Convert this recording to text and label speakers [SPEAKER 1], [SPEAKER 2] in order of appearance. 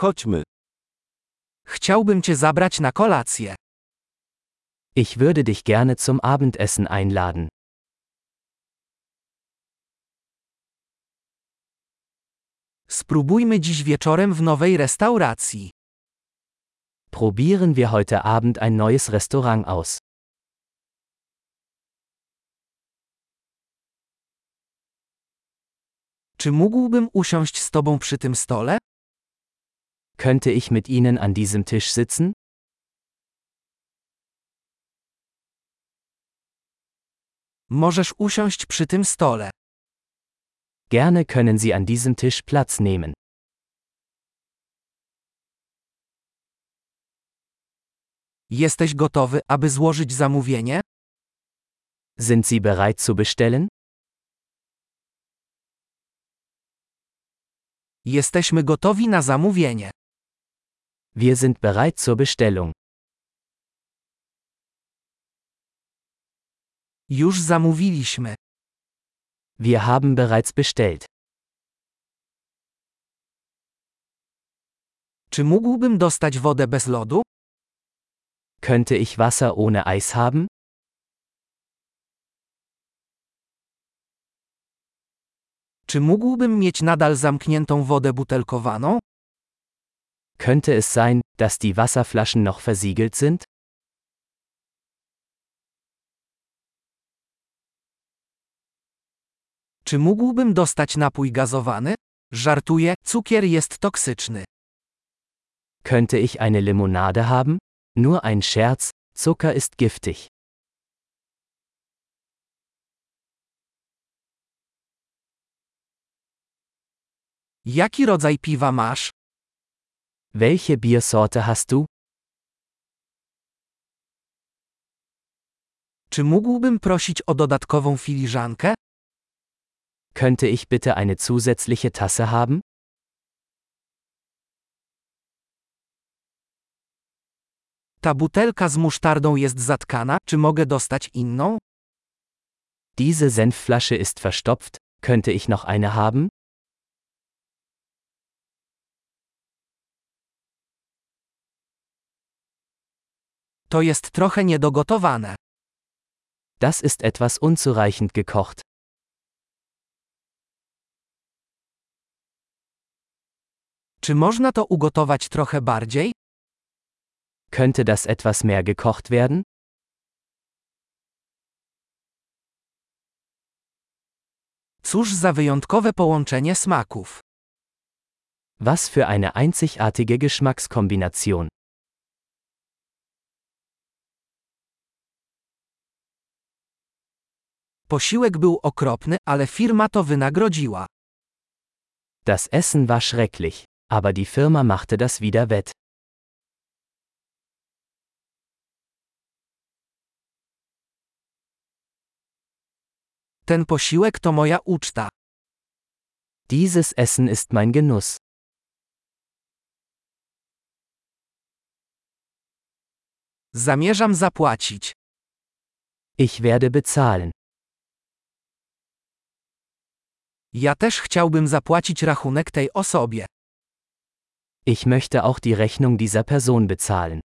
[SPEAKER 1] Chodźmy.
[SPEAKER 2] Chciałbym cię zabrać na kolację.
[SPEAKER 3] Ich würde dich gerne zum Abendessen einladen.
[SPEAKER 2] Spróbujmy dziś wieczorem w nowej restauracji.
[SPEAKER 3] Probieren wir heute Abend ein neues Restaurant aus.
[SPEAKER 2] Czy mógłbym usiąść z tobą przy tym stole?
[SPEAKER 3] Könnte ich mit Ihnen an diesem Tisch sitzen?
[SPEAKER 2] Możesz usiąść przy tym stole.
[SPEAKER 3] Gerne können Sie an diesem Tisch Platz nehmen.
[SPEAKER 2] Jesteś gotowy, aby złożyć zamówienie?
[SPEAKER 3] Sind Sie bereit zu bestellen?
[SPEAKER 2] Jesteśmy gotowi na zamówienie.
[SPEAKER 3] Wir sind bereit zur Bestellung.
[SPEAKER 2] Już zamówiliśmy.
[SPEAKER 3] Wir haben bereits bestellt.
[SPEAKER 2] Czy mógłbym dostać wodę bez lodu?
[SPEAKER 3] Könnte ich Wasser ohne Eis haben?
[SPEAKER 2] Czy mógłbym mieć nadal zamkniętą wodę butelkowaną?
[SPEAKER 3] Könnte es sein, dass die Wasserflaschen noch versiegelt sind?
[SPEAKER 2] Czy mógłbym dostać napój gazowany? Żartuję, cukier jest toksyczny.
[SPEAKER 3] Könnte ich eine Limonade haben? Nur ein Scherz, Zucker ist giftig.
[SPEAKER 2] Jaki rodzaj piwa masz?
[SPEAKER 3] Welche Biersorte hast du?
[SPEAKER 2] Czy mógłbym prosić o dodatkową filiżankę?
[SPEAKER 3] Könnte ich bitte eine zusätzliche Tasse haben?
[SPEAKER 2] Ta butelka z musztardą jest zatkana, czy mogę dostać inną?
[SPEAKER 3] Diese Senfflasche ist verstopft, könnte ich noch eine haben?
[SPEAKER 2] To jest trochę niedogotowane.
[SPEAKER 3] Das ist etwas unzureichend gekocht.
[SPEAKER 2] Czy można to ugotować trochę bardziej?
[SPEAKER 3] Könnte das etwas mehr gekocht werden?
[SPEAKER 2] Cóż za wyjątkowe połączenie smaków.
[SPEAKER 3] Was für eine einzigartige Geschmackskombination.
[SPEAKER 2] Posiłek był okropny, ale firma to wynagrodziła.
[SPEAKER 3] Das Essen war schrecklich, aber die Firma machte das wieder wett.
[SPEAKER 2] Ten posiłek to moja uczta.
[SPEAKER 3] Dieses Essen ist mein Genuss.
[SPEAKER 2] Zamierzam zapłacić.
[SPEAKER 3] Ich werde bezahlen.
[SPEAKER 2] Ja też chciałbym zapłacić rachunek tej osobie.
[SPEAKER 3] Ich möchte auch die Rechnung dieser Person bezahlen.